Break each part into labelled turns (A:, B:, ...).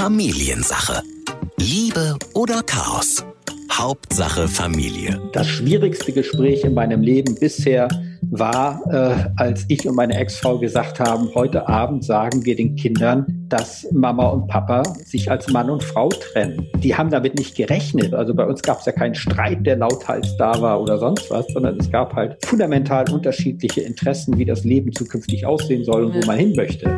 A: Familiensache. Liebe oder Chaos? Hauptsache Familie.
B: Das schwierigste Gespräch in meinem Leben bisher war, äh, als ich und meine Ex-Frau gesagt haben, heute Abend sagen wir den Kindern, dass Mama und Papa sich als Mann und Frau trennen. Die haben damit nicht gerechnet. Also bei uns gab es ja keinen Streit, der lauthals da war oder sonst was, sondern es gab halt fundamental unterschiedliche Interessen, wie das Leben zukünftig aussehen soll und wo man hin möchte.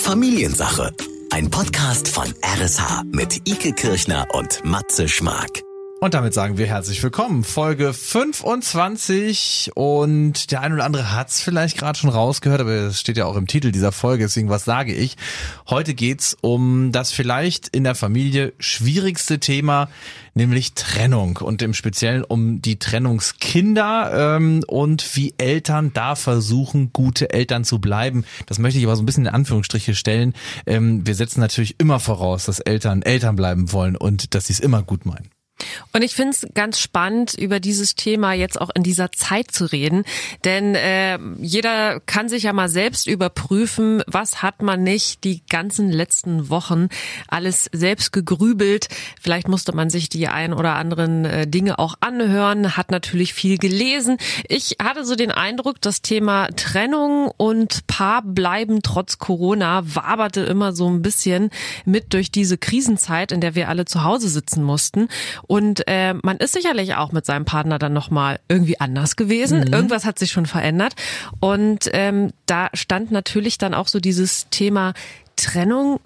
A: Familiensache. Ein Podcast von RSH mit Ike Kirchner und Matze Schmark.
C: Und damit sagen wir herzlich willkommen. Folge 25 und der ein oder andere hat's vielleicht gerade schon rausgehört, aber es steht ja auch im Titel dieser Folge, deswegen was sage ich. Heute geht's um das vielleicht in der Familie schwierigste Thema, nämlich Trennung und im Speziellen um die Trennungskinder ähm, und wie Eltern da versuchen, gute Eltern zu bleiben. Das möchte ich aber so ein bisschen in Anführungsstriche stellen. Ähm, wir setzen natürlich immer voraus, dass Eltern Eltern bleiben wollen und dass sie es immer gut meinen.
D: Und ich finde es ganz spannend, über dieses Thema jetzt auch in dieser Zeit zu reden. Denn äh, jeder kann sich ja mal selbst überprüfen, was hat man nicht die ganzen letzten Wochen alles selbst gegrübelt. Vielleicht musste man sich die ein oder anderen äh, Dinge auch anhören, hat natürlich viel gelesen. Ich hatte so den Eindruck, das Thema Trennung und Paar bleiben trotz Corona waberte immer so ein bisschen mit durch diese Krisenzeit, in der wir alle zu Hause sitzen mussten. Äh, man ist sicherlich auch mit seinem Partner dann nochmal irgendwie anders gewesen. Mhm. Irgendwas hat sich schon verändert. Und ähm, da stand natürlich dann auch so dieses Thema Trennung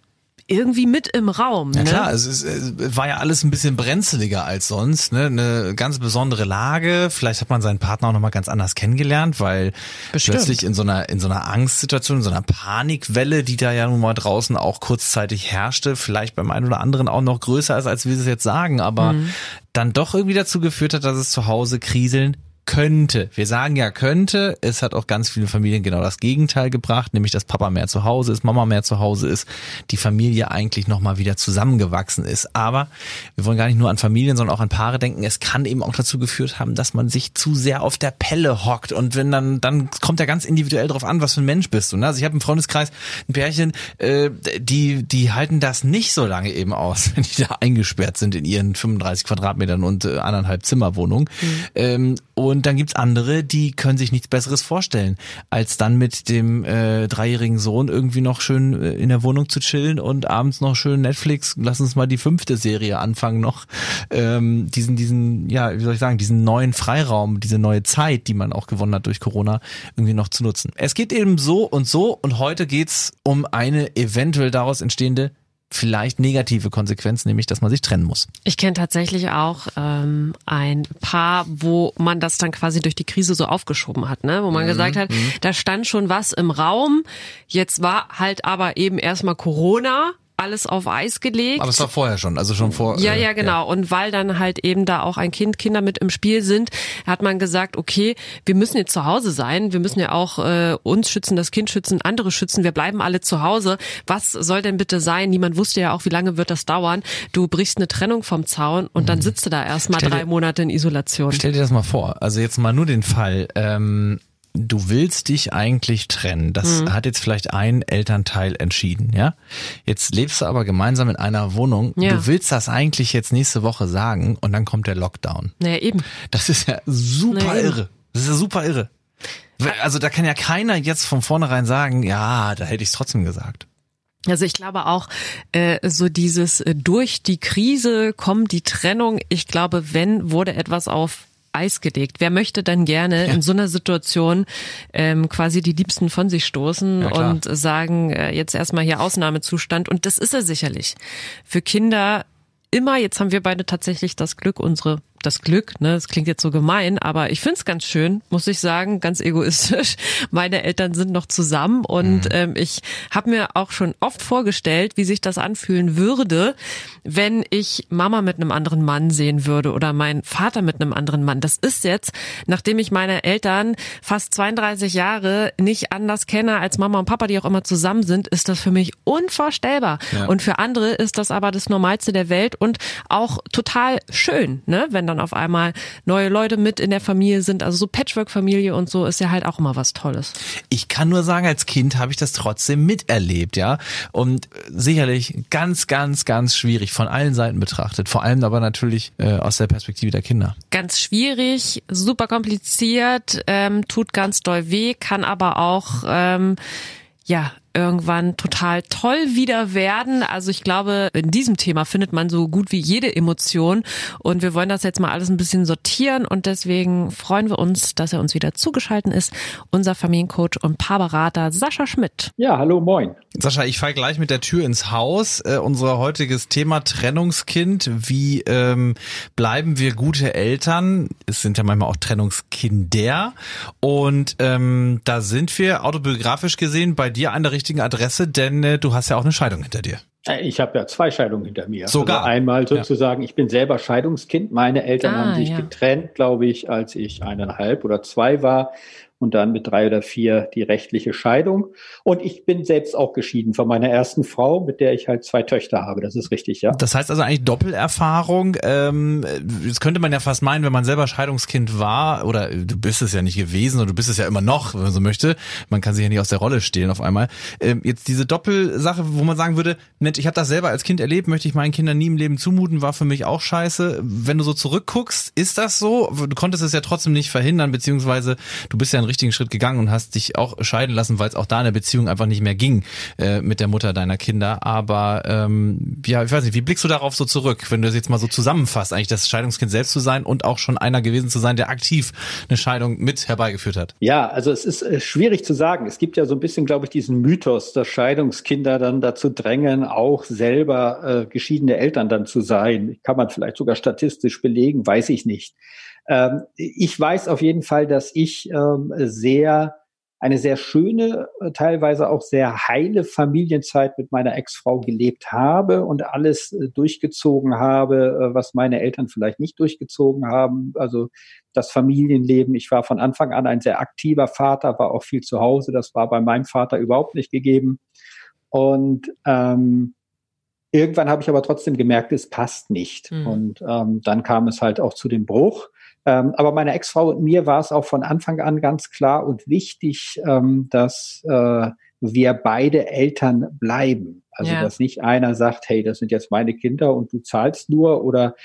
D: irgendwie mit im Raum.
C: Ja
D: ne?
C: klar, es, ist, es war ja alles ein bisschen brenzeliger als sonst. Ne? Eine ganz besondere Lage. Vielleicht hat man seinen Partner auch nochmal ganz anders kennengelernt, weil
D: Bestimmt.
C: plötzlich in so einer in so einer Angstsituation, in so einer Panikwelle, die da ja nun mal draußen auch kurzzeitig herrschte, vielleicht beim einen oder anderen auch noch größer ist, als wir es jetzt sagen, aber
D: Mhm.
C: dann doch irgendwie dazu geführt hat, dass es zu Hause kriseln könnte. Wir sagen ja könnte. Es hat auch ganz viele Familien genau das Gegenteil gebracht, nämlich dass Papa mehr zu Hause ist, Mama mehr zu Hause ist, die Familie eigentlich nochmal wieder zusammengewachsen ist. Aber wir wollen gar nicht nur an Familien, sondern auch an Paare denken. Es kann eben auch dazu geführt haben, dass man sich zu sehr auf der Pelle hockt. Und wenn dann, dann kommt ja ganz individuell drauf an, was für ein Mensch bist du. Ne? Also ich habe im Freundeskreis ein Pärchen, äh, die, die halten das nicht so lange eben aus, wenn die da eingesperrt sind in ihren 35 Quadratmetern und äh, anderthalb Zimmerwohnungen. Ähm, und dann gibt's andere, die können sich nichts Besseres vorstellen, als dann mit dem äh, dreijährigen Sohn irgendwie noch schön äh, in der Wohnung zu chillen und abends noch schön Netflix, lass uns mal die fünfte Serie anfangen noch, ähm, diesen, diesen, ja, wie soll ich sagen, diesen neuen Freiraum, diese neue Zeit, die man auch gewonnen hat durch Corona, irgendwie noch zu nutzen. Es geht eben so und so und heute geht's um eine eventuell daraus entstehende vielleicht negative Konsequenz, nämlich dass man sich trennen muss.
D: Ich kenne tatsächlich auch ähm, ein Paar, wo man das dann quasi durch die Krise so aufgeschoben hat, ne? wo man gesagt hat, da stand schon was im Raum, jetzt war halt aber eben erstmal Corona, alles auf Eis gelegt.
C: Aber es war vorher schon, also schon vor.
D: Ja,
C: äh,
D: ja, genau. Und weil dann halt eben da auch ein Kind, Kinder mit im Spiel sind, hat man gesagt, okay, wir müssen jetzt zu Hause sein. Wir müssen ja auch äh, uns schützen, das Kind schützen, andere schützen. Wir bleiben alle zu Hause. Was soll denn bitte sein? Niemand wusste ja auch, wie lange wird das dauern. Du brichst eine Trennung vom Zaun und dann sitzt du da erstmal drei Monate in Isolation.
C: Stell dir das mal vor. Also jetzt mal nur den Fall. Ähm, du willst dich eigentlich trennen. Das
D: Mhm.
C: hat jetzt vielleicht ein Elternteil entschieden, ja? Jetzt lebst du aber gemeinsam in einer Wohnung.
D: Ja.
C: Du willst das eigentlich jetzt nächste Woche sagen und dann kommt der Lockdown.
D: Naja, eben.
C: Das ist ja super
D: Na eben.
C: irre. Das ist ja super irre. Also da kann ja keiner jetzt von vornherein sagen, ja, da hätte ich es trotzdem gesagt.
D: Also ich glaube auch, äh, so dieses äh, durch die Krise kommt die Trennung. Ich glaube, wenn wurde etwas auf Eis gelegt. Wer möchte dann gerne in so einer Situation ähm, quasi die Liebsten von sich stoßen
C: Ja,
D: und sagen, äh, jetzt erstmal hier Ausnahmezustand. Und das ist er sicherlich. Für Kinder immer, jetzt haben wir beide tatsächlich das Glück, unsere das Glück, ne, das klingt jetzt so gemein, aber ich find's ganz schön, muss ich sagen, ganz egoistisch. Meine Eltern sind noch zusammen und ähm, ich habe mir auch schon oft vorgestellt, wie sich das anfühlen würde, wenn ich Mama mit einem anderen Mann sehen würde oder mein Vater mit einem anderen Mann. Das ist jetzt, nachdem ich meine Eltern fast 32 Jahre nicht anders kenne als Mama und Papa, die auch immer zusammen sind, ist das für mich unvorstellbar.
C: Ja.
D: Und für andere ist das aber das Normalste der Welt und auch total schön, ne, wenn wenn dann auf einmal neue Leute mit in der Familie sind. Also so Patchwork-Familie und so ist ja halt auch immer was Tolles.
C: Ich kann nur sagen, als Kind habe ich das trotzdem miterlebt, ja. Und sicherlich ganz, ganz, ganz schwierig von allen Seiten betrachtet. Vor allem aber natürlich äh, aus der Perspektive der Kinder.
D: Ganz schwierig, super kompliziert, ähm, tut ganz doll weh, kann aber auch ähm, ja irgendwann total toll wieder werden. Also ich glaube, in diesem Thema findet man so gut wie jede Emotion. Und wir wollen das jetzt mal alles ein bisschen sortieren. Und deswegen freuen wir uns, dass er uns wieder zugeschaltet ist. Unser Familiencoach und Paarberater Sascha Schmidt.
B: Ja, hallo, moin.
C: Sascha, ich fall gleich mit der Tür ins Haus. Äh, unser heutiges Thema Trennungskind. Wie ähm, bleiben wir gute Eltern? Es sind ja manchmal auch Trennungskinder. Und ähm, da sind wir autobiografisch gesehen bei dir an der richtigen richtigen Adresse, denn äh, du hast ja auch eine Scheidung hinter dir.
B: Äh, ich habe ja zwei Scheidungen hinter mir.
C: Sogar.
B: Also einmal sozusagen, ja. ich bin selber Scheidungskind. Meine Eltern ah, haben sich ja. getrennt, glaube ich, als ich eineinhalb oder zwei war und dann mit drei oder vier die rechtliche Scheidung. Und ich bin selbst auch geschieden von meiner ersten Frau, mit der ich halt zwei Töchter habe. Das ist richtig, ja.
C: Das heißt also eigentlich Doppelerfahrung. Ähm, das könnte man ja fast meinen, wenn man selber Scheidungskind war, oder du bist es ja nicht gewesen, oder du bist es ja immer noch, wenn man so möchte. Man kann sich ja nicht aus der Rolle stehlen auf einmal. Ähm, jetzt diese Doppelsache, wo man sagen würde, Mensch, ich habe das selber als Kind erlebt, möchte ich meinen Kindern nie im Leben zumuten, war für mich auch scheiße. Wenn du so zurückguckst, ist das so? Du konntest es ja trotzdem nicht verhindern, beziehungsweise du bist ja einen richtigen Schritt gegangen und hast dich auch scheiden lassen, weil es auch da in der Beziehung einfach nicht mehr ging äh, mit der Mutter deiner Kinder. Aber ähm, ja, ich weiß nicht, wie blickst du darauf so zurück, wenn du das jetzt mal so zusammenfasst, eigentlich das Scheidungskind selbst zu sein und auch schon einer gewesen zu sein, der aktiv eine Scheidung mit herbeigeführt hat?
B: Ja, also es ist äh, schwierig zu sagen. Es gibt ja so ein bisschen, glaube ich, diesen Mythos, dass Scheidungskinder dann dazu drängen, auch selber äh, geschiedene Eltern dann zu sein. Kann man vielleicht sogar statistisch belegen, weiß ich nicht. Ähm, ich weiß auf jeden Fall, dass ich ähm, sehr eine sehr schöne, äh, teilweise auch sehr heile Familienzeit mit meiner Ex-Frau gelebt habe und alles äh, durchgezogen habe, äh, was meine Eltern vielleicht nicht durchgezogen haben. Also das Familienleben. Ich war von Anfang an ein sehr aktiver Vater, war auch viel zu Hause. Das war bei meinem Vater überhaupt nicht gegeben. Und ähm, irgendwann habe ich aber trotzdem gemerkt, es passt nicht. Mhm. Und ähm, dann kam es halt auch zu dem Bruch. Ähm, aber meiner Ex-Frau und mir war es auch von Anfang an ganz klar und wichtig, ähm, dass äh, wir beide Eltern bleiben. Also ja. dass nicht einer sagt, hey, das sind jetzt meine Kinder und du zahlst nur oder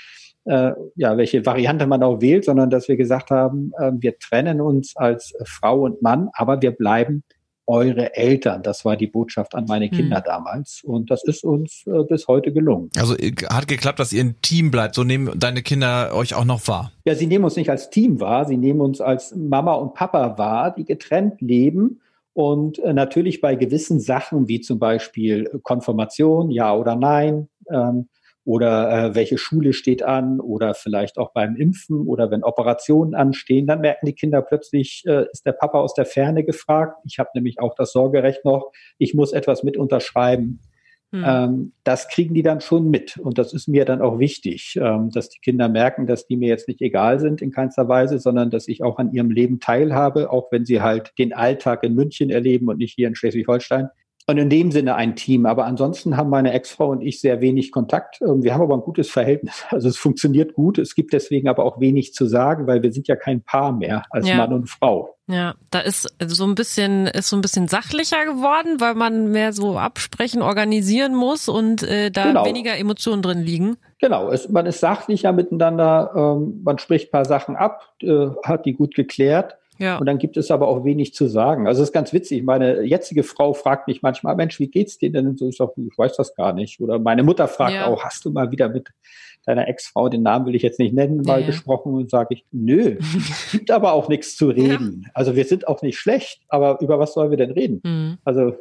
B: äh, ja, welche Variante man auch wählt, sondern dass wir gesagt haben, äh, wir trennen uns als Frau und Mann, aber wir bleiben eure Eltern. Das war die Botschaft an meine Kinder hm. damals. Und das ist uns äh, bis heute gelungen.
C: Also äh, hat geklappt, dass ihr ein Team bleibt. So nehmen deine Kinder euch auch noch wahr.
B: Ja, sie nehmen uns nicht als Team wahr. Sie nehmen uns als Mama und Papa wahr, die getrennt leben. Und äh, natürlich bei gewissen Sachen, wie zum Beispiel Konfirmation, ja oder nein, ähm, oder äh, welche Schule steht an oder vielleicht auch beim Impfen oder wenn Operationen anstehen, dann merken die Kinder plötzlich, äh, ist der Papa aus der Ferne gefragt. Ich habe nämlich auch das Sorgerecht noch, ich muss etwas mit unterschreiben. Hm. Ähm, das kriegen die dann schon mit und das ist mir dann auch wichtig, ähm, dass die Kinder merken, dass die mir jetzt nicht egal sind in keinster Weise, sondern dass ich auch an ihrem Leben teilhabe, auch wenn sie halt den Alltag in München erleben und nicht hier in Schleswig-Holstein. Und in dem Sinne ein Team. Aber ansonsten haben meine Ex-Frau und ich sehr wenig Kontakt. Ähm, wir haben aber ein gutes Verhältnis. Also es funktioniert gut. Es gibt deswegen aber auch wenig zu sagen, weil wir sind ja kein Paar mehr als ja. Mann und Frau.
D: Ja, da ist so ein bisschen ist so ein bisschen sachlicher geworden, weil man mehr so absprechen, organisieren muss und äh, da genau. weniger Emotionen drin liegen.
B: Genau, es, man ist sachlicher miteinander, ähm, man spricht paar Sachen ab, äh, hat die gut geklärt. Ja. Und dann gibt es aber auch wenig zu sagen. Also es ist ganz witzig. Meine jetzige Frau fragt mich manchmal, Mensch, wie geht's dir denn? Und so, ich sage, ich weiß das gar nicht. Oder meine Mutter fragt ja. auch, hast du mal wieder mit deiner Ex-Frau, den Namen will ich jetzt nicht nennen, mal ja. gesprochen und sage ich, nö, gibt aber auch nichts zu reden. Ja. Also wir sind auch nicht schlecht, aber über was sollen wir denn reden? Mhm. Also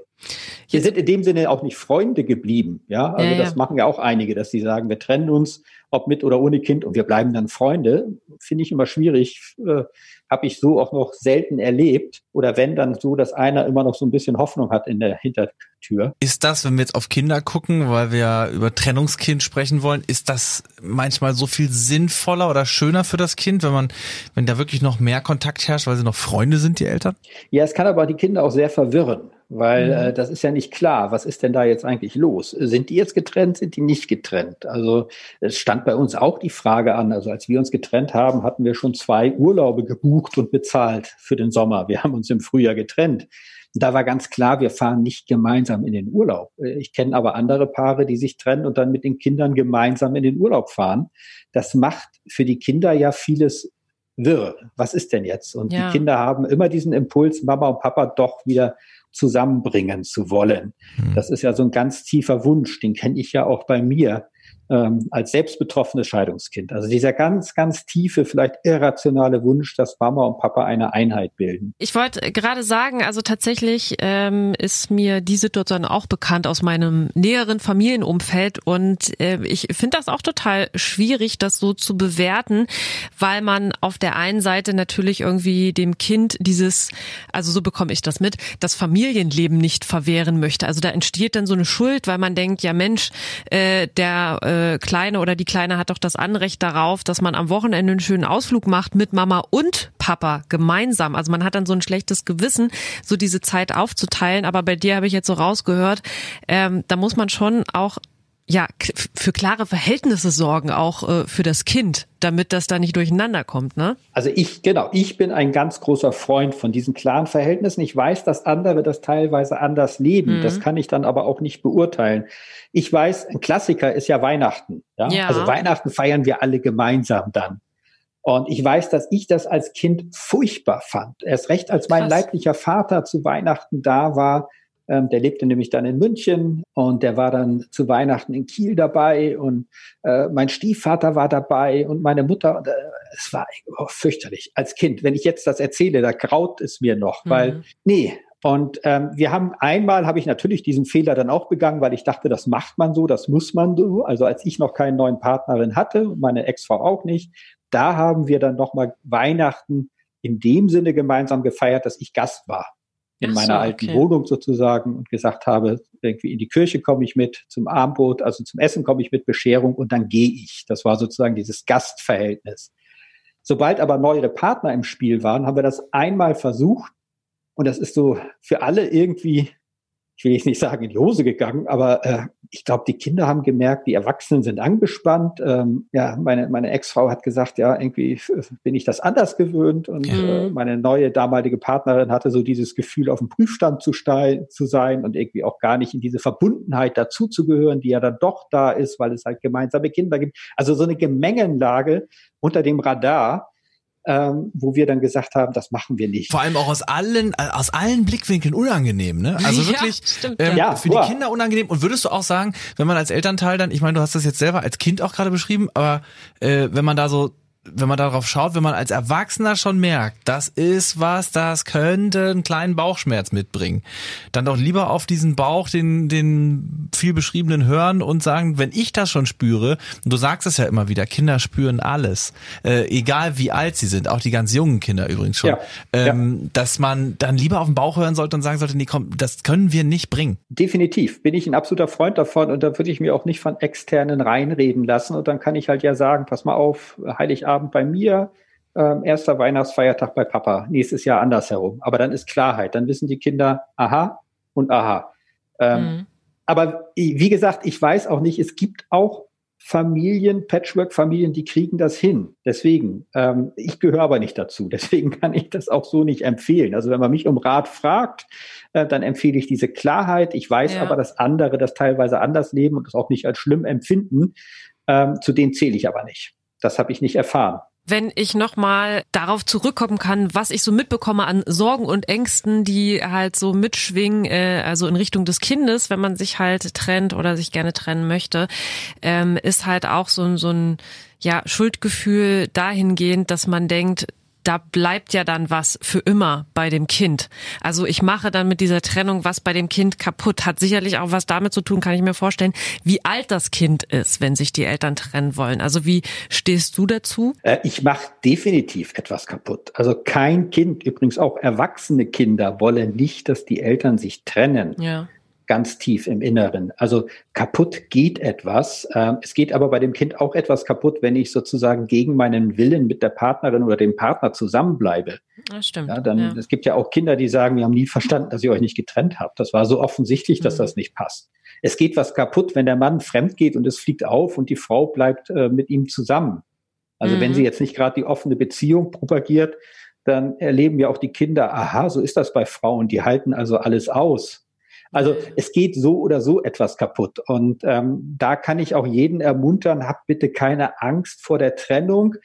B: wir sind in dem Sinne auch nicht Freunde geblieben. Ja, also ja, das machen ja auch einige, dass sie sagen, wir trennen uns, ob mit oder ohne Kind und wir bleiben dann Freunde. Finde ich immer schwierig. Habe ich so auch noch selten erlebt. Oder wenn, dann so, dass einer immer noch so ein bisschen Hoffnung hat in der Hintertür.
C: Ist das, wenn wir jetzt auf Kinder gucken, weil wir über Trennungskind sprechen wollen, ist das manchmal so viel sinnvoller oder schöner für das Kind, wenn man, wenn da wirklich noch mehr Kontakt herrscht, weil sie noch Freunde sind, die Eltern?
B: Ja, es kann aber die Kinder auch sehr verwirren weil mhm. äh, das ist ja nicht klar. Was ist denn da jetzt eigentlich los? Sind die jetzt getrennt? Sind die nicht getrennt? Also es stand bei uns auch die Frage an. Also als wir uns getrennt haben, hatten wir schon zwei Urlaube gebucht und bezahlt für den Sommer. Wir haben uns im Frühjahr getrennt. Da war ganz klar, wir fahren nicht gemeinsam in den Urlaub. Äh, ich kenne aber andere Paare, die sich trennen und dann mit den Kindern gemeinsam in den Urlaub fahren. Das macht für die Kinder ja vieles wirr. Was ist denn jetzt? Und ja. die Kinder haben immer diesen Impuls, Mama und Papa doch wieder zusammenbringen zu wollen. Hm. Das ist ja so ein ganz tiefer Wunsch, den kenne ich ja auch bei mir ähm, als selbstbetroffenes Scheidungskind. Also dieser ganz, ganz tiefe, vielleicht irrationale Wunsch, dass Mama und Papa eine Einheit bilden.
D: Ich wollte gerade sagen, also tatsächlich ähm, ist mir die Situation auch bekannt aus meinem näheren Familienumfeld und äh, ich finde das auch total schwierig, das so zu bewerten, weil man auf der einen Seite natürlich irgendwie dem Kind dieses, also so bekomme ich das mit, das Familienleben nicht verwehren möchte. Also da entsteht dann so eine Schuld, weil man denkt, ja Mensch, äh, der äh, Kleine oder die Kleine hat doch das Anrecht darauf, dass man am Wochenende einen schönen Ausflug macht mit Mama und Papa gemeinsam. Also man hat dann so ein schlechtes Gewissen, so diese Zeit aufzuteilen. Aber bei dir habe ich jetzt so rausgehört, ähm, da muss man schon auch ja, für klare Verhältnisse sorgen, auch äh, für das Kind, damit das da nicht durcheinander kommt, ne?
B: Also ich, genau, ich bin ein ganz großer Freund von diesen klaren Verhältnissen. Ich weiß, dass andere das teilweise anders leben. Mhm. Das kann ich dann aber auch nicht beurteilen. Ich weiß, ein Klassiker ist ja Weihnachten. Ja? ja? Also Weihnachten feiern wir alle gemeinsam dann. Und ich weiß, dass ich das als Kind furchtbar fand. Erst recht, als mein Krass. leiblicher Vater zu Weihnachten da war, der lebte nämlich dann in München und der war dann zu Weihnachten in Kiel dabei und äh, mein Stiefvater war dabei und meine Mutter. Und, äh, es war oh, fürchterlich als Kind. Wenn ich jetzt das erzähle, da graut es mir noch, mhm. weil nee. Und ähm, wir haben einmal habe ich natürlich diesen Fehler dann auch begangen, weil ich dachte, das macht man so, das muss man so. Also als ich noch keinen neuen Partnerin hatte, meine Ex-Frau auch nicht, da haben wir dann noch mal Weihnachten in dem Sinne gemeinsam gefeiert, dass ich Gast war in meiner so, alten okay. Wohnung sozusagen und gesagt habe, irgendwie in die Kirche komme ich mit, zum Abendbrot, also zum Essen komme ich mit Bescherung und dann gehe ich. Das war sozusagen dieses Gastverhältnis. Sobald aber neuere Partner im Spiel waren, haben wir das einmal versucht und das ist so für alle irgendwie ich will jetzt nicht sagen in die Hose gegangen, aber äh, ich glaube, die Kinder haben gemerkt, die Erwachsenen sind angespannt. Ähm, ja, meine, meine Ex-Frau hat gesagt, ja, irgendwie bin ich das anders gewöhnt und mhm. äh, meine neue damalige Partnerin hatte so dieses Gefühl, auf dem Prüfstand zu, zu sein und irgendwie auch gar nicht in diese Verbundenheit dazuzugehören, die ja dann doch da ist, weil es halt gemeinsame Kinder gibt. Also so eine Gemengenlage unter dem Radar, ähm, wo wir dann gesagt haben, das machen wir nicht.
C: Vor allem auch aus allen, äh, aus allen Blickwinkeln unangenehm, ne? Also wirklich ja, stimmt, ähm, ja. für die Kinder unangenehm. Und würdest du auch sagen, wenn man als Elternteil dann, ich meine, du hast das jetzt selber als Kind auch gerade beschrieben, aber äh, wenn man da so wenn man darauf schaut, wenn man als Erwachsener schon merkt, das ist was, das könnte einen kleinen Bauchschmerz mitbringen, dann doch lieber auf diesen Bauch, den, den viel beschriebenen hören und sagen, wenn ich das schon spüre, und du sagst es ja immer wieder, Kinder spüren alles, äh, egal wie alt sie sind, auch die ganz jungen Kinder übrigens schon, ja, ähm, ja. dass man dann lieber auf den Bauch hören sollte und sagen sollte, nee, komm, das können wir nicht bringen.
B: Definitiv, bin ich ein absoluter Freund davon und da würde ich mir auch nicht von externen reinreden lassen und dann kann ich halt ja sagen, pass mal auf, Heiligabend Heiligabend bei mir, ähm, erster Weihnachtsfeiertag bei Papa, nächstes Jahr andersherum. Aber dann ist Klarheit, dann wissen die Kinder, aha und aha. Ähm, mhm. Aber wie gesagt, ich weiß auch nicht, es gibt auch Familien, Patchwork-Familien, die kriegen das hin. Deswegen, ähm, ich gehöre aber nicht dazu. Deswegen kann ich das auch so nicht empfehlen. Also wenn man mich um Rat fragt, äh, dann empfehle ich diese Klarheit. Ich weiß ja. aber, dass andere das teilweise anders leben und das auch nicht als schlimm empfinden. Ähm, zu denen zähle ich aber nicht. Das habe ich nicht erfahren.
D: Wenn ich nochmal darauf zurückkommen kann, was ich so mitbekomme an Sorgen und Ängsten, die halt so mitschwingen, äh, also in Richtung des Kindes, wenn man sich halt trennt oder sich gerne trennen möchte, ähm, ist halt auch so, so ein ja, Schuldgefühl dahingehend, dass man denkt, da bleibt ja dann was für immer bei dem Kind. Also ich mache dann mit dieser Trennung was bei dem Kind kaputt. Hat sicherlich auch was damit zu tun, kann ich mir vorstellen, wie alt das Kind ist, wenn sich die Eltern trennen wollen. Also wie stehst du dazu?
B: Äh, ich mache definitiv etwas kaputt. Also kein Kind, übrigens auch erwachsene Kinder wollen nicht, dass die Eltern sich trennen. Ja. Ganz tief im Inneren. Also kaputt geht etwas. Ähm, es geht aber bei dem Kind auch etwas kaputt, wenn ich sozusagen gegen meinen Willen mit der Partnerin oder dem Partner zusammenbleibe.
D: Das stimmt.
B: Ja, dann, ja. Es gibt ja auch Kinder, die sagen, wir haben nie verstanden, dass ihr euch nicht getrennt habt. Das war so offensichtlich, dass mhm. das nicht passt. Es geht was kaputt, wenn der Mann fremd geht und es fliegt auf und die Frau bleibt äh, mit ihm zusammen. Also mhm. wenn sie jetzt nicht gerade die offene Beziehung propagiert, dann erleben ja auch die Kinder, aha, so ist das bei Frauen, die halten also alles aus. Also es geht so oder so etwas kaputt. Und ähm, da kann ich auch jeden ermuntern, habt bitte keine Angst vor der Trennung.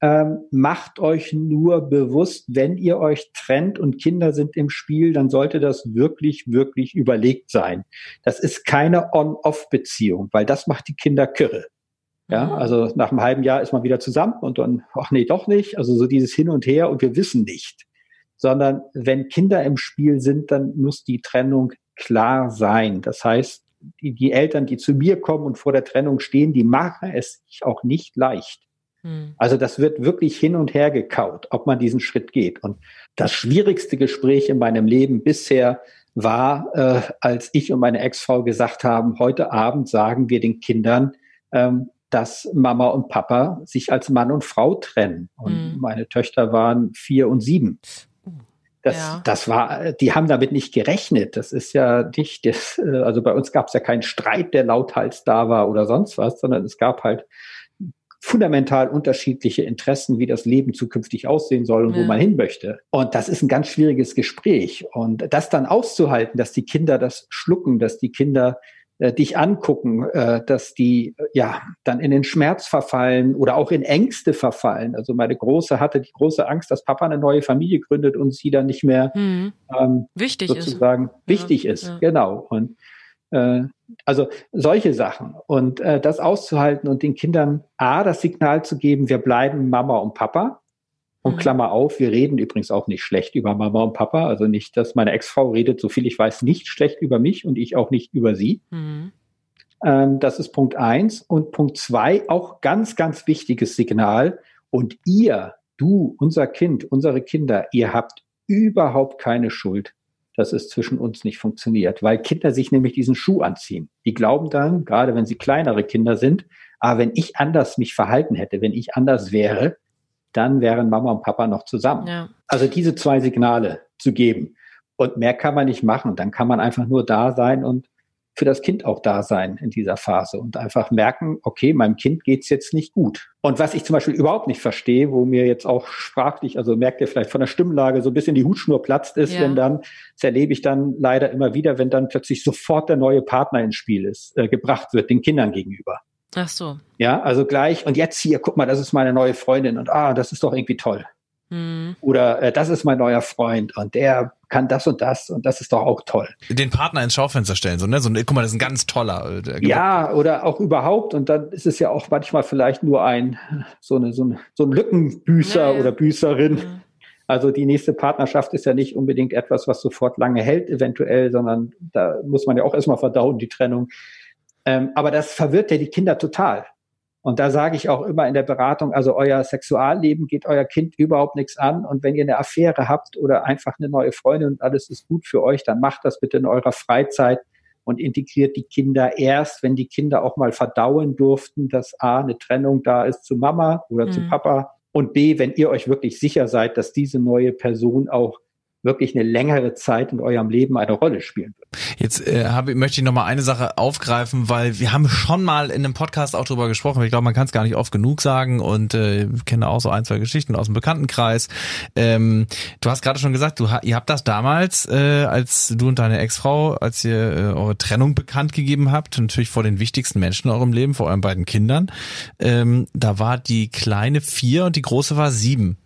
B: Ähm, macht euch nur bewusst, wenn ihr euch trennt und Kinder sind im Spiel, dann sollte das wirklich, wirklich überlegt sein. Das ist keine On-Off-Beziehung, weil das macht die Kinder kirre. Ja, mhm. also nach einem halben Jahr ist man wieder zusammen und dann, ach nee, doch nicht. Also so dieses Hin und Her und wir wissen nicht. Sondern wenn Kinder im Spiel sind, dann muss die Trennung klar sein. Das heißt, die, die Eltern, die zu mir kommen und vor der Trennung stehen, die machen es sich auch nicht leicht. Hm. Also das wird wirklich hin und her gekaut, ob man diesen Schritt geht. Und das schwierigste Gespräch in meinem Leben bisher war, äh, als ich und meine Ex-Frau gesagt haben, heute Abend sagen wir den Kindern, ähm, dass Mama und Papa sich als Mann und Frau trennen. Und hm. meine Töchter waren vier und sieben. Das, ja. das war, die haben damit nicht gerechnet. Das ist ja nicht, das, äh, also bei uns gab es ja keinen Streit, der lauthals da war oder sonst was, sondern es gab halt fundamental unterschiedliche Interessen, wie das Leben zukünftig aussehen soll und ja. wo man hin möchte. Und das ist ein ganz schwieriges Gespräch. Und das dann auszuhalten, dass die Kinder das schlucken, dass die Kinder äh, dich angucken, äh, dass die äh, ja dann in den Schmerz verfallen oder auch in Ängste verfallen. Also meine Große hatte die große Angst, dass Papa eine neue Familie gründet und sie dann nicht mehr mhm. ähm,
D: wichtig
B: sozusagen
D: ist.
B: wichtig ja, ist. Ja. Genau. Und äh, also solche Sachen und äh, das auszuhalten und den Kindern a das Signal zu geben, wir bleiben Mama und Papa und mhm. Klammer auf, wir reden übrigens auch nicht schlecht über Mama und Papa. Also nicht, dass meine Ex-Frau redet, so viel ich weiß, nicht schlecht über mich und ich auch nicht über sie. Mhm. Ähm, das ist Punkt eins. Und Punkt zwei, auch ganz, ganz wichtiges Signal. Und ihr, du, unser Kind, unsere Kinder, ihr habt überhaupt keine Schuld, dass es zwischen uns nicht funktioniert, weil Kinder sich nämlich diesen Schuh anziehen. Die glauben dann, gerade wenn sie kleinere Kinder sind, ah, wenn ich anders mich verhalten hätte, wenn ich anders wäre, dann wären Mama und Papa noch zusammen. Ja. Also diese zwei Signale zu geben. Und mehr kann man nicht machen. Dann kann man einfach nur da sein und für das Kind auch da sein in dieser Phase und einfach merken, okay, meinem Kind geht's jetzt nicht gut. Und was ich zum Beispiel überhaupt nicht verstehe, wo mir jetzt auch sprachlich, also merkt ihr vielleicht von der Stimmlage so ein bisschen die Hutschnur platzt ist, ja. wenn dann, das erlebe ich dann leider immer wieder, wenn dann plötzlich sofort der neue Partner ins Spiel ist, äh, gebracht wird, den Kindern gegenüber.
D: Ach so.
B: Ja, also gleich, und jetzt hier, guck mal, das ist meine neue Freundin und ah, das ist doch irgendwie toll. Mhm. Oder äh, das ist mein neuer Freund und der kann das und das und das ist doch auch toll.
C: Den Partner ins Schaufenster stellen, so, ne? So, guck mal, das ist ein ganz toller.
B: Äh, ja, oder auch überhaupt. Und dann ist es ja auch manchmal vielleicht nur ein, so, eine, so, ein, so ein Lückenbüßer nee. oder Büßerin. Mhm. Also die nächste Partnerschaft ist ja nicht unbedingt etwas, was sofort lange hält, eventuell, sondern da muss man ja auch erstmal verdauen, die Trennung. Ähm, aber das verwirrt ja die Kinder total. Und da sage ich auch immer in der Beratung, also euer Sexualleben geht euer Kind überhaupt nichts an. Und wenn ihr eine Affäre habt oder einfach eine neue Freundin und alles ist gut für euch, dann macht das bitte in eurer Freizeit und integriert die Kinder erst, wenn die Kinder auch mal verdauen durften, dass A, eine Trennung da ist zu Mama oder mhm. zu Papa und B, wenn ihr euch wirklich sicher seid, dass diese neue Person auch wirklich eine längere Zeit in eurem Leben eine Rolle spielen wird.
C: Jetzt äh, habe, möchte ich noch mal eine Sache aufgreifen, weil wir haben schon mal in einem Podcast auch drüber gesprochen. Ich glaube, man kann es gar nicht oft genug sagen und äh, kenne auch so ein, zwei Geschichten aus dem Bekanntenkreis. Ähm, du hast gerade schon gesagt, du, ihr habt das damals, äh, als du und deine Ex-Frau, als ihr äh, eure Trennung bekannt gegeben habt, natürlich vor den wichtigsten Menschen in eurem Leben, vor euren beiden Kindern. Ähm, da war die kleine vier und die große war sieben.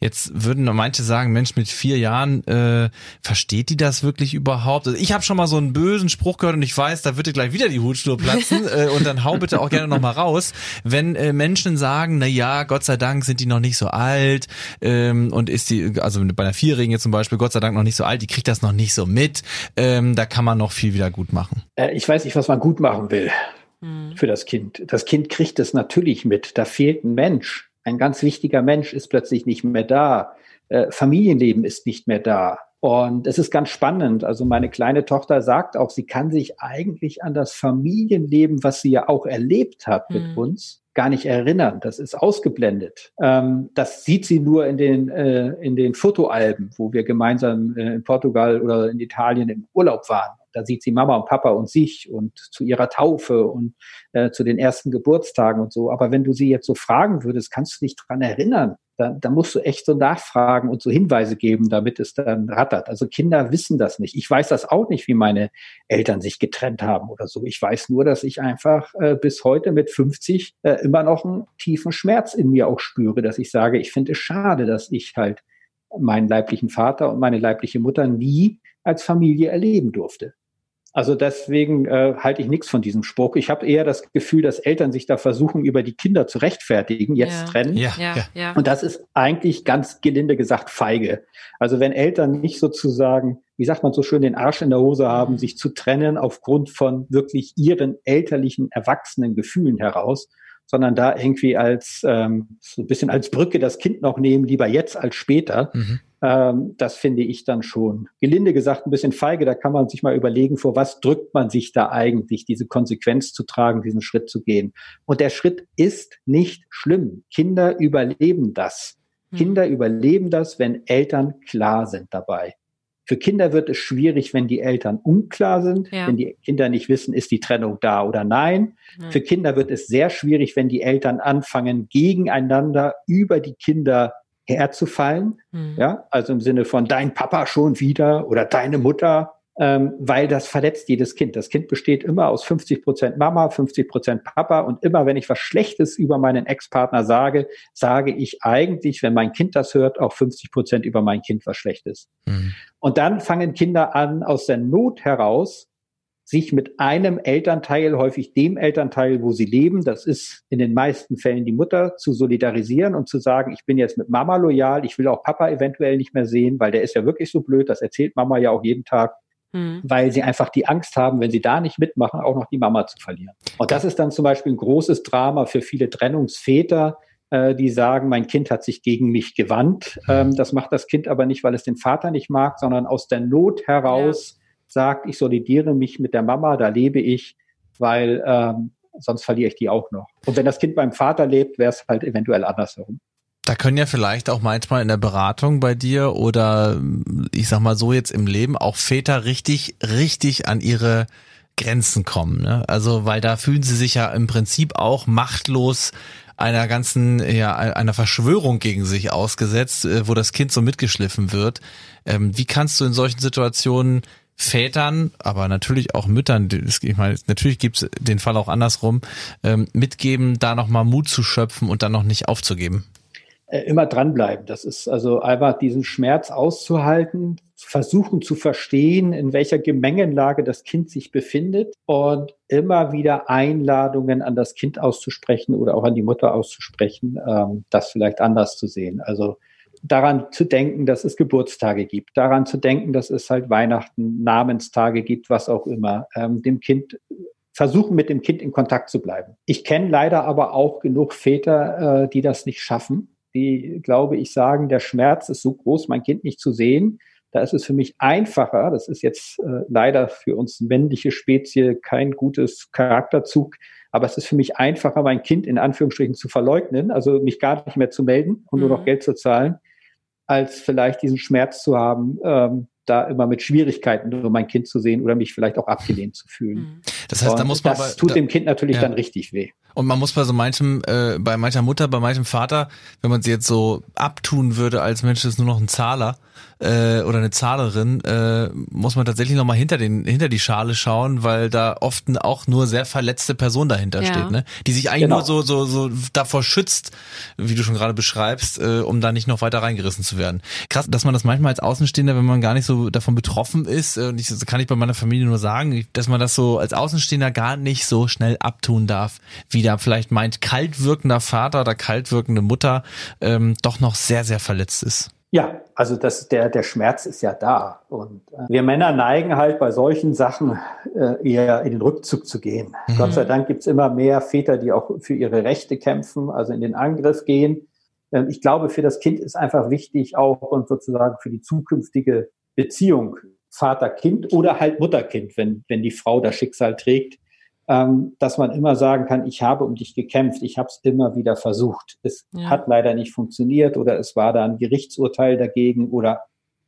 C: Jetzt würden manche sagen, Mensch, mit vier Jahren äh, versteht die das wirklich überhaupt? Also ich habe schon mal so einen bösen Spruch gehört und ich weiß, da wird dir gleich wieder die Hutschnur platzen äh, und dann hau bitte auch gerne noch mal raus, wenn äh, Menschen sagen, na ja, Gott sei Dank sind die noch nicht so alt ähm, und ist die, also bei einer Vierjährigen jetzt zum Beispiel, Gott sei Dank noch nicht so alt, die kriegt das noch nicht so mit, ähm, da kann man noch viel wieder gut machen.
B: Äh, ich weiß nicht, was man gut machen will hm. für das Kind. Das Kind kriegt es natürlich mit, da fehlt ein Mensch ein ganz wichtiger Mensch ist plötzlich nicht mehr da. Äh, Familienleben ist nicht mehr da. Und es ist ganz spannend. Also meine kleine Tochter sagt auch, sie kann sich eigentlich an das Familienleben, was sie ja auch erlebt hat mit mhm. uns, gar nicht erinnern. Das ist ausgeblendet. Ähm, das sieht sie nur in den, äh, in den Fotoalben, wo wir gemeinsam äh, in Portugal oder in Italien im Urlaub waren. Da sieht sie Mama und Papa und sich und zu ihrer Taufe und äh, zu den ersten Geburtstagen und so. Aber wenn du sie jetzt so fragen würdest, kannst du dich dran erinnern. Da, da musst du echt so nachfragen und so Hinweise geben, damit es dann rattert. Also Kinder wissen das nicht. Ich weiß das auch nicht, wie meine Eltern sich getrennt haben oder so. Ich weiß nur, dass ich einfach äh, bis heute mit 50 äh, immer noch einen tiefen Schmerz in mir auch spüre, dass ich sage, ich finde es schade, dass ich halt meinen leiblichen Vater und meine leibliche Mutter nie als Familie erleben durfte. Also deswegen äh, halte ich nichts von diesem Spruch. Ich habe eher das Gefühl, dass Eltern sich da versuchen, über die Kinder zu rechtfertigen, jetzt
D: ja.
B: trennen.
C: Ja, ja,
B: ja. Und das ist eigentlich ganz gelinde gesagt feige. Also wenn Eltern nicht sozusagen, wie sagt man so schön, den Arsch in der Hose haben, sich zu trennen aufgrund von wirklich ihren elterlichen, erwachsenen Gefühlen heraus, sondern da irgendwie als ähm, so ein bisschen als Brücke das Kind noch nehmen, lieber jetzt als später. Mhm. Ähm, das finde ich dann schon gelinde gesagt ein bisschen feige. Da kann man sich mal überlegen, vor was drückt man sich da eigentlich, diese Konsequenz zu tragen, diesen Schritt zu gehen. Und der Schritt ist nicht schlimm. Kinder überleben das. Mhm. Kinder überleben das, wenn Eltern klar sind dabei. Für Kinder wird es schwierig, wenn die Eltern unklar sind, ja. wenn die Kinder nicht wissen, ist die Trennung da oder nein. Ja. Für Kinder wird es sehr schwierig, wenn die Eltern anfangen, gegeneinander über die Kinder herzufallen. Mhm. Ja, also im Sinne von dein Papa schon wieder oder deine Mutter ähm, weil das verletzt jedes Kind. Das Kind besteht immer aus 50 Prozent Mama, 50 Prozent Papa und immer, wenn ich was Schlechtes über meinen Ex-Partner sage, sage ich eigentlich, wenn mein Kind das hört, auch 50 Prozent über mein Kind was Schlechtes. Mhm. Und dann fangen Kinder an, aus der Not heraus sich mit einem Elternteil, häufig dem Elternteil, wo sie leben, das ist in den meisten Fällen die Mutter, zu solidarisieren und zu sagen, ich bin jetzt mit Mama loyal, ich will auch Papa eventuell nicht mehr sehen, weil der ist ja wirklich so blöd, das erzählt Mama ja auch jeden Tag mhm. weil sie einfach die Angst haben, wenn sie da nicht mitmachen, auch noch die Mama zu verlieren. Und das ist dann zum Beispiel ein großes Drama für viele Trennungsväter, äh, die sagen, mein Kind hat sich gegen mich gewandt. Ähm, das macht das Kind aber nicht, weil es den Vater nicht mag, sondern aus der Not heraus ja. sagt, ich solidiere mich mit der Mama, da lebe ich, weil ähm, sonst verliere ich die auch noch. Und wenn das Kind beim Vater lebt, wäre es halt eventuell andersherum.
C: Da können ja vielleicht auch manchmal in der Beratung bei dir oder ich sag mal so jetzt im Leben auch Väter richtig, richtig an ihre Grenzen kommen. Ne? Also weil da fühlen sie sich ja im Prinzip auch machtlos einer ganzen, ja, einer Verschwörung gegen sich ausgesetzt, äh, wo das Kind so mitgeschliffen wird. Ähm, wie kannst du in solchen Situationen Vätern, aber natürlich auch Müttern, ich meine, natürlich gibt's den Fall auch andersrum, ähm, mitgeben, da nochmal Mut zu schöpfen und dann noch nicht aufzugeben?
B: Äh, immer dranbleiben. Das ist also einfach diesen Schmerz auszuhalten, versuchen zu verstehen, in welcher Gemengenlage das Kind sich befindet und immer wieder Einladungen an das Kind auszusprechen oder auch an die Mutter auszusprechen, ähm, das vielleicht anders zu sehen. Also daran zu denken, dass es Geburtstage gibt, daran zu denken, dass es halt Weihnachten, Namenstage gibt, was auch immer, ähm, dem Kind versuchen, mit dem Kind in Kontakt zu bleiben. Ich kenne leider aber auch genug Väter, äh, die das nicht schaffen die, glaube ich, sagen, der Schmerz ist so groß, mein Kind nicht zu sehen. Da ist es für mich einfacher, das ist jetzt äh, leider für uns männliche Spezie kein gutes Charakterzug, aber es ist für mich einfacher, mein Kind in Anführungsstrichen zu verleugnen, also mich gar nicht mehr zu melden und mhm. nur noch mhm. Geld zu zahlen, als vielleicht diesen Schmerz zu haben, ähm, da immer mit Schwierigkeiten nur mein Kind zu sehen oder mich vielleicht auch abgelehnt zu fühlen. Mhm.
C: Das heißt, da muss man
B: das bei, tut da, dem Kind natürlich ja. dann richtig weh.
C: Und man muss bei so manchem, äh, bei mancher Mutter, bei manchem Vater, wenn man sie jetzt so abtun würde als Mensch, ist nur noch ein Zahler äh, oder eine Zahlerin, äh, muss man tatsächlich nochmal hinter den hinter die Schale schauen, weil da oft auch nur sehr verletzte Person dahinter ja. steht, ne? Die sich eigentlich genau. nur so so so davor schützt, wie du schon gerade beschreibst, äh, um da nicht noch weiter reingerissen zu werden. Krass, dass man das manchmal als Außenstehender, wenn man gar nicht so davon betroffen ist, äh, und ich, das kann ich bei meiner Familie nur sagen, dass man das so als Außenstehender gar nicht so schnell abtun darf, wie da vielleicht meint kalt wirkender Vater oder kalt wirkende Mutter ähm, doch noch sehr sehr verletzt ist.
B: Ja, also das, der, der Schmerz ist ja da. Und äh, wir Männer neigen halt bei solchen Sachen äh, eher in den Rückzug zu gehen. Mhm. Gott sei Dank gibt's immer mehr Väter, die auch für ihre Rechte kämpfen, also in den Angriff gehen. Ähm, ich glaube, für das Kind ist einfach wichtig, auch und sozusagen für die zukünftige Beziehung Vater-Kind oder halt Mutter-Kind, wenn, wenn die Frau das Schicksal trägt, ähm, dass man immer sagen kann, ich habe um dich gekämpft, ich habe es immer wieder versucht. Es ja. hat leider nicht funktioniert oder es war da ein Gerichtsurteil dagegen oder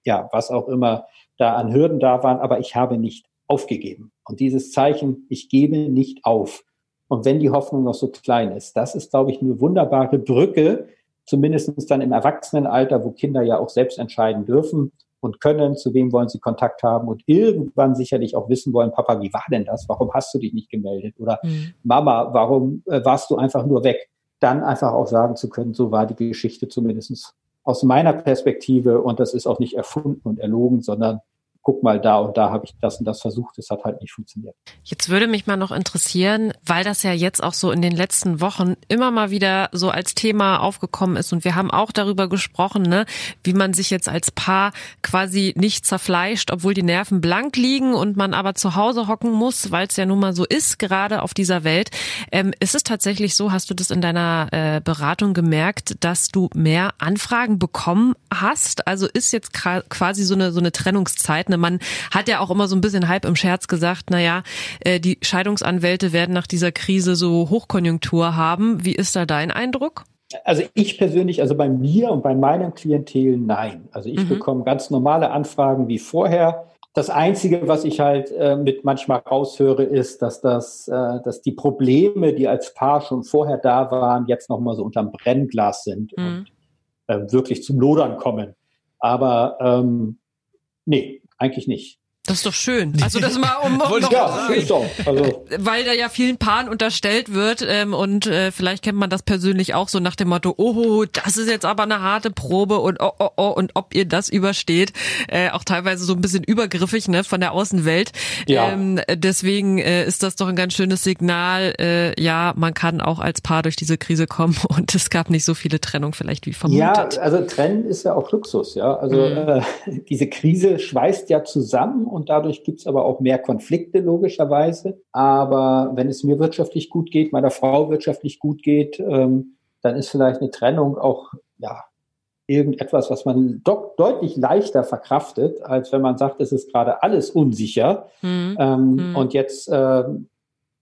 B: ja, was auch immer da an Hürden da waren, aber ich habe nicht aufgegeben. Und dieses Zeichen, ich gebe nicht auf. Und wenn die Hoffnung noch so klein ist, das ist, glaube ich, eine wunderbare Brücke, zumindest dann im Erwachsenenalter, wo Kinder ja auch selbst entscheiden dürfen und können, zu wem wollen sie Kontakt haben und irgendwann sicherlich auch wissen wollen, Papa, wie war denn das? Warum hast du dich nicht gemeldet? Oder mhm. Mama, warum äh, warst du einfach nur weg? Dann einfach auch sagen zu können, so war die Geschichte zumindest aus meiner Perspektive und das ist auch nicht erfunden und erlogen, sondern guck mal, da und da habe ich das und das versucht, es hat halt nicht funktioniert.
D: Jetzt würde mich mal noch interessieren, weil das ja jetzt auch so in den letzten Wochen immer mal wieder so als Thema aufgekommen ist und wir haben auch darüber gesprochen, ne, wie man sich jetzt als Paar quasi nicht zerfleischt, obwohl die Nerven blank liegen und man aber zu Hause hocken muss, weil es ja nun mal so ist, gerade auf dieser Welt. Ähm, ist es tatsächlich so, hast du das in deiner äh, Beratung gemerkt, dass du mehr Anfragen bekommen hast? Also ist jetzt quasi so eine, so eine Trennungszeit Ne, man hat ja auch immer so ein bisschen halb im Scherz gesagt, naja, äh, die Scheidungsanwälte werden nach dieser Krise so Hochkonjunktur haben. Wie ist da dein Eindruck?
B: Also ich persönlich, also bei mir und bei meinem Klientel nein. Also ich mhm. bekomme ganz normale Anfragen wie vorher. Das Einzige, was ich halt äh, mit manchmal raushöre, ist, dass das, äh, dass die Probleme, die als Paar schon vorher da waren, jetzt nochmal so unterm Brennglas sind mhm. und äh, wirklich zum Lodern kommen. Aber ähm, nee, eigentlich nicht.
D: Das ist doch schön. Also das mal um, um noch, ja, ist doch. Also. weil da ja vielen Paaren unterstellt wird ähm, und äh, vielleicht kennt man das persönlich auch so nach dem Motto, oh, das ist jetzt aber eine harte Probe und oh, oh, oh und ob ihr das übersteht, äh, auch teilweise so ein bisschen übergriffig ne von der Außenwelt. Ja. Ähm, deswegen äh, ist das doch ein ganz schönes Signal. Äh, ja, man kann auch als Paar durch diese Krise kommen und es gab nicht so viele Trennungen vielleicht wie vermutet.
B: Ja, also Trennen ist ja auch Luxus, ja. Also mhm. äh, diese Krise schweißt ja zusammen und dadurch gibt es aber auch mehr Konflikte logischerweise. Aber wenn es mir wirtschaftlich gut geht, meiner Frau wirtschaftlich gut geht, ähm, dann ist vielleicht eine Trennung auch ja irgendetwas, was man doch deutlich leichter verkraftet, als wenn man sagt, es ist gerade alles unsicher. Mhm. Ähm, mhm. Und jetzt äh,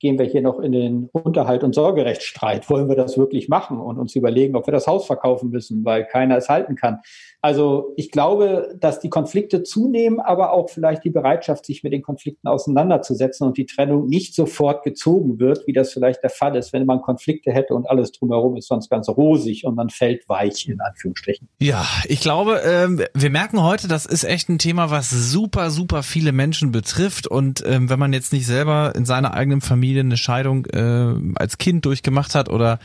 B: gehen wir hier noch in den Unterhalt- und Sorgerechtsstreit. Wollen wir das wirklich machen und uns überlegen, ob wir das Haus verkaufen müssen, weil keiner es halten kann? Also ich glaube, dass die Konflikte zunehmen, aber auch vielleicht die Bereitschaft, sich mit den Konflikten auseinanderzusetzen und die Trennung nicht sofort gezogen wird, wie das vielleicht der Fall ist, wenn man Konflikte hätte und alles drumherum ist sonst ganz rosig und man fällt weich in Anführungsstrichen.
C: Ja, ich glaube, ähm, wir merken heute, das ist echt ein Thema, was super, super viele Menschen betrifft und ähm, wenn man jetzt nicht selber in seiner eigenen Familie eine Scheidung äh, als Kind durchgemacht hat oder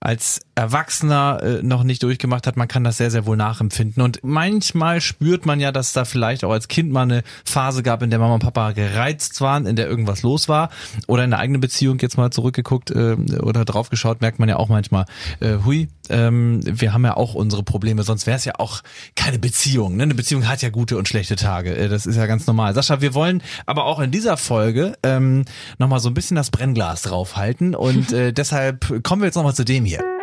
C: als Erwachsener äh, noch nicht durchgemacht hat, man kann das sehr, sehr wohl nachempfinden. Und manchmal spürt man ja, dass da vielleicht auch als Kind mal eine Phase gab, in der Mama und Papa gereizt waren, in der irgendwas los war. Oder in der eigenen Beziehung jetzt mal zurückgeguckt äh, oder draufgeschaut, merkt man ja auch manchmal, äh, hui, ähm, wir haben ja auch unsere Probleme, sonst wäre es ja auch keine Beziehung. Ne? Eine Beziehung hat ja gute und schlechte Tage. Äh, das ist ja ganz normal. Sascha, wir wollen aber auch in dieser Folge ähm, nochmal so ein bisschen das Brennglas draufhalten und äh, deshalb kommen wir jetzt nochmal zu dem hier.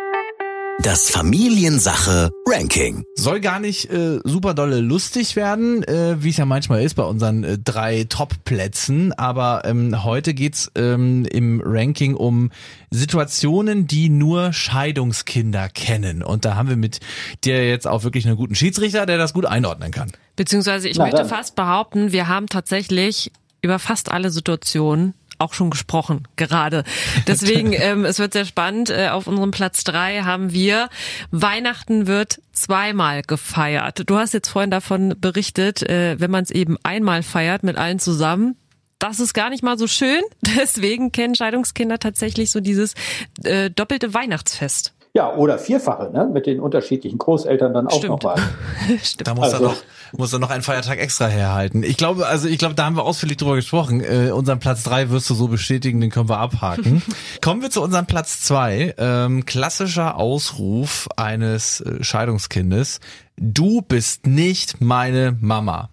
A: Das Familiensache Ranking.
C: Soll gar nicht äh, super dolle lustig werden, äh, wie es ja manchmal ist bei unseren äh, drei Top-Plätzen. Aber ähm, heute geht's ähm, im Ranking um Situationen, die nur Scheidungskinder kennen. Und da haben wir mit dir jetzt auch wirklich einen guten Schiedsrichter, der das gut einordnen kann.
D: Beziehungsweise ich Na, möchte fast behaupten, wir haben tatsächlich über fast alle Situationen auch schon gesprochen, gerade. Deswegen, ähm, es wird sehr spannend. Äh, auf unserem Platz drei haben wir Weihnachten wird zweimal gefeiert. Du hast jetzt vorhin davon berichtet, äh, wenn man es eben einmal feiert mit allen zusammen, das ist gar nicht mal so schön. Deswegen kennen Scheidungskinder tatsächlich so dieses äh, doppelte Weihnachtsfest.
B: Ja, oder vierfache, ne? mit den unterschiedlichen Großeltern dann auch nochmal.
C: Stimmt. Da muss also. er noch muss er noch einen Feiertag extra herhalten. Ich glaube, also ich glaube, da haben wir ausführlich drüber gesprochen. Äh, unseren Platz drei wirst du so bestätigen, den können wir abhaken. Kommen wir zu unserem Platz zwei. Ähm, klassischer Ausruf eines äh, Scheidungskindes. Du bist nicht meine Mama.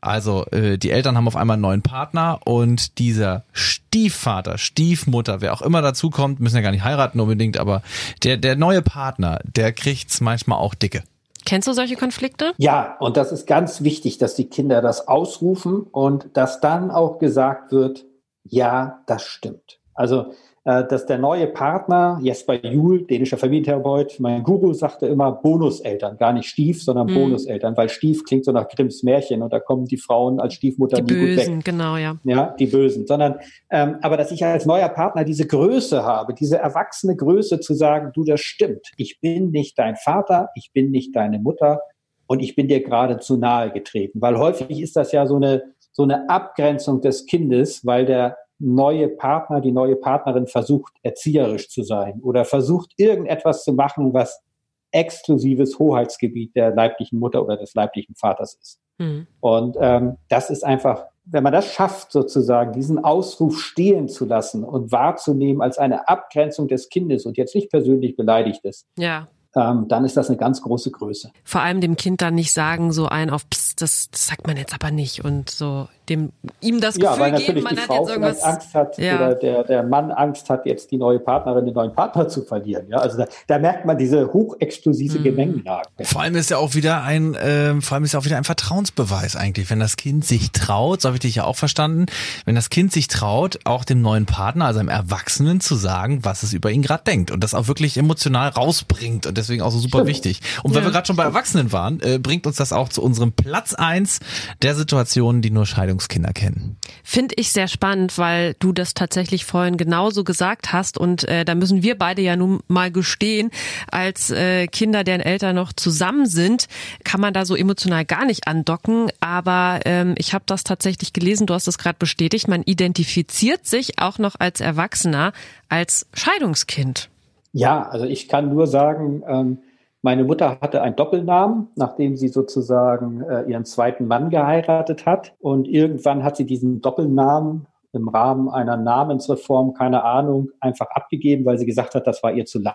C: Also äh, die Eltern haben auf einmal einen neuen Partner und dieser Stiefvater, Stiefmutter, wer auch immer dazu kommt, müssen ja gar nicht heiraten unbedingt, aber der der neue Partner, der kriegt's manchmal auch dicke.
D: Kennst du solche Konflikte?
B: Ja, und das ist ganz wichtig, dass die Kinder das ausrufen und dass dann auch gesagt wird, ja, das stimmt. Also äh, dass der neue Partner, Jesper Juhl, dänischer Familientherapeut, mein Guru sagte immer Bonuseltern, gar nicht Stief, sondern mhm. Bonuseltern, weil Stief klingt so nach Grimms Märchen und da kommen die Frauen als Stiefmutter
D: die
B: nie
D: Bösen,
B: gut weg.
D: genau, ja.
B: Ja, die Bösen, sondern ähm, aber dass ich als neuer Partner diese Größe habe, diese erwachsene Größe zu sagen, du, das stimmt, ich bin nicht dein Vater, ich bin nicht deine Mutter und ich bin dir gerade zu nahe getreten, weil häufig ist das ja so eine so eine Abgrenzung des Kindes, weil der neue Partner, die neue Partnerin versucht, erzieherisch zu sein oder versucht, irgendetwas zu machen, was exklusives Hoheitsgebiet der leiblichen Mutter oder des leiblichen Vaters ist. Mhm. Und ähm, das ist einfach, wenn man das schafft, sozusagen diesen Ausruf stehen zu lassen und wahrzunehmen als eine Abgrenzung des Kindes und jetzt nicht persönlich beleidigt ist,
D: ja
B: ähm, dann ist das eine ganz große Größe.
D: Vor allem dem Kind dann nicht sagen, so ein auf Psst, das, das sagt man jetzt aber nicht und so dem ihm das Gefühl
B: ja, weil
D: geben,
B: man die Frau hat irgendwas Angst hat ja. oder der, der Mann Angst hat, jetzt die neue Partnerin, den neuen Partner zu verlieren. Ja, also da, da merkt man diese hochexklusive mhm. Gemengenlage.
C: Vor allem ist ja auch wieder ein, äh, vor allem ist ja auch wieder ein Vertrauensbeweis eigentlich, wenn das Kind sich traut, so habe ich dich ja auch verstanden, wenn das Kind sich traut, auch dem neuen Partner, also einem Erwachsenen, zu sagen, was es über ihn gerade denkt und das auch wirklich emotional rausbringt und deswegen auch so super Stimmt. wichtig. Und weil ja. wir gerade schon bei Erwachsenen waren, äh, bringt uns das auch zu unserem Platz eins der Situationen, die nur Scheidungskinder kennen.
D: Finde ich sehr spannend, weil du das tatsächlich vorhin genauso gesagt hast und äh, da müssen wir beide ja nun mal gestehen, als äh, Kinder, deren Eltern noch zusammen sind, kann man da so emotional gar nicht andocken, aber ähm, ich habe das tatsächlich gelesen, du hast es gerade bestätigt, man identifiziert sich auch noch als Erwachsener als Scheidungskind.
B: Ja, also ich kann nur sagen, ähm, meine Mutter hatte einen Doppelnamen, nachdem sie sozusagen äh, ihren zweiten Mann geheiratet hat. Und irgendwann hat sie diesen Doppelnamen im Rahmen einer Namensreform, keine Ahnung, einfach abgegeben, weil sie gesagt hat, das war ihr zu lang.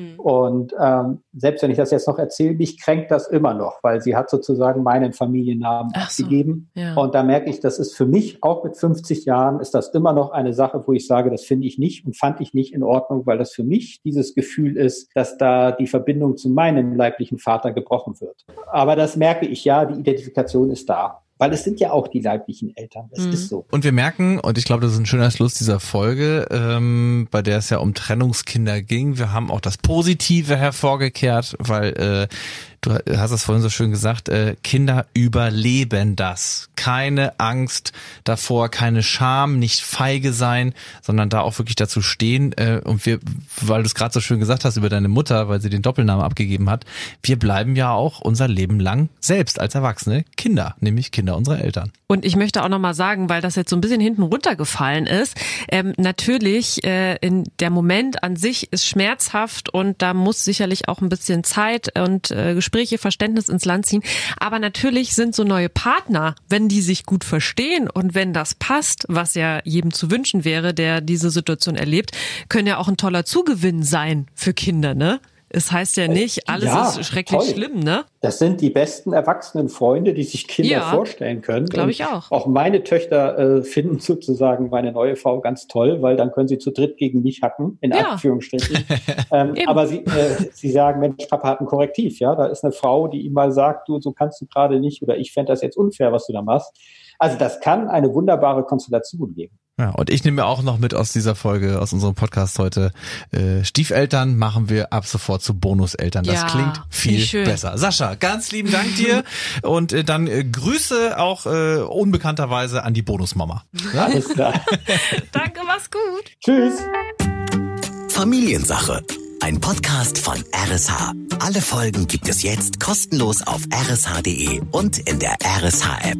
B: Mhm. Und ähm, selbst wenn ich das jetzt noch erzähle, mich kränkt das immer noch, weil sie hat sozusagen meinen Familiennamen. So, ja. Und da merke ich, das ist für mich, auch mit 50 Jahren, ist das immer noch eine Sache, wo ich sage, das finde ich nicht und fand ich nicht in Ordnung, weil das für mich dieses Gefühl ist, dass da die Verbindung zu meinem leiblichen Vater gebrochen wird. Aber das merke ich ja, die Identifikation ist da. Weil es sind ja auch die leiblichen Eltern. Das mhm. ist so.
C: Und wir merken, und ich glaube, das ist ein schöner Schluss dieser Folge, ähm, bei der es ja um Trennungskinder ging. Wir haben auch das Positive hervorgekehrt, weil äh, du hast es vorhin so schön gesagt, äh, Kinder überleben das. Keine Angst davor, keine Scham, nicht feige sein, sondern da auch wirklich dazu stehen. Äh, und wir, weil du es gerade so schön gesagt hast über deine Mutter, weil sie den Doppelnamen abgegeben hat, wir bleiben ja auch unser Leben lang selbst als Erwachsene Kinder, nämlich Kinder unserer Eltern.
D: Und ich möchte auch nochmal sagen, weil das jetzt so ein bisschen hinten runtergefallen ist, ähm, natürlich äh, in der Moment an sich ist schmerzhaft und da muss sicherlich auch ein bisschen Zeit und äh, Gespräche, Verständnis ins Land ziehen. Aber natürlich sind so neue Partner, wenn die sich gut verstehen und wenn das passt, was ja jedem zu wünschen wäre, der diese Situation erlebt, können ja auch ein toller Zugewinn sein für Kinder, ne? Es heißt ja nicht, alles ja, ist schrecklich toll. schlimm, ne?
B: Das sind die besten erwachsenen Freunde, die sich Kinder ja, vorstellen können.
D: Glaube ich auch.
B: Auch meine Töchter äh, finden sozusagen meine neue Frau ganz toll, weil dann können sie zu dritt gegen mich hacken, in ja. Anführungsstrichen. ähm, aber sie, äh, sie sagen, Mensch, Papa hat ein Korrektiv, ja. Da ist eine Frau, die ihm mal sagt, du, so kannst du gerade nicht oder ich fände das jetzt unfair, was du da machst. Also das kann eine wunderbare Konstellation geben.
C: Ja, und ich nehme mir auch noch mit aus dieser Folge, aus unserem Podcast heute, äh, Stiefeltern machen wir ab sofort zu Bonuseltern. Das ja, klingt viel besser. Sascha, ganz lieben Dank dir und äh, dann äh, Grüße auch äh, unbekannterweise an die Bonusmama.
B: Ja, alles klar.
D: Danke, mach's gut.
B: Tschüss.
A: Familiensache. Ein Podcast von RSH. Alle Folgen gibt es jetzt kostenlos auf rsh.de und in der RSH-App.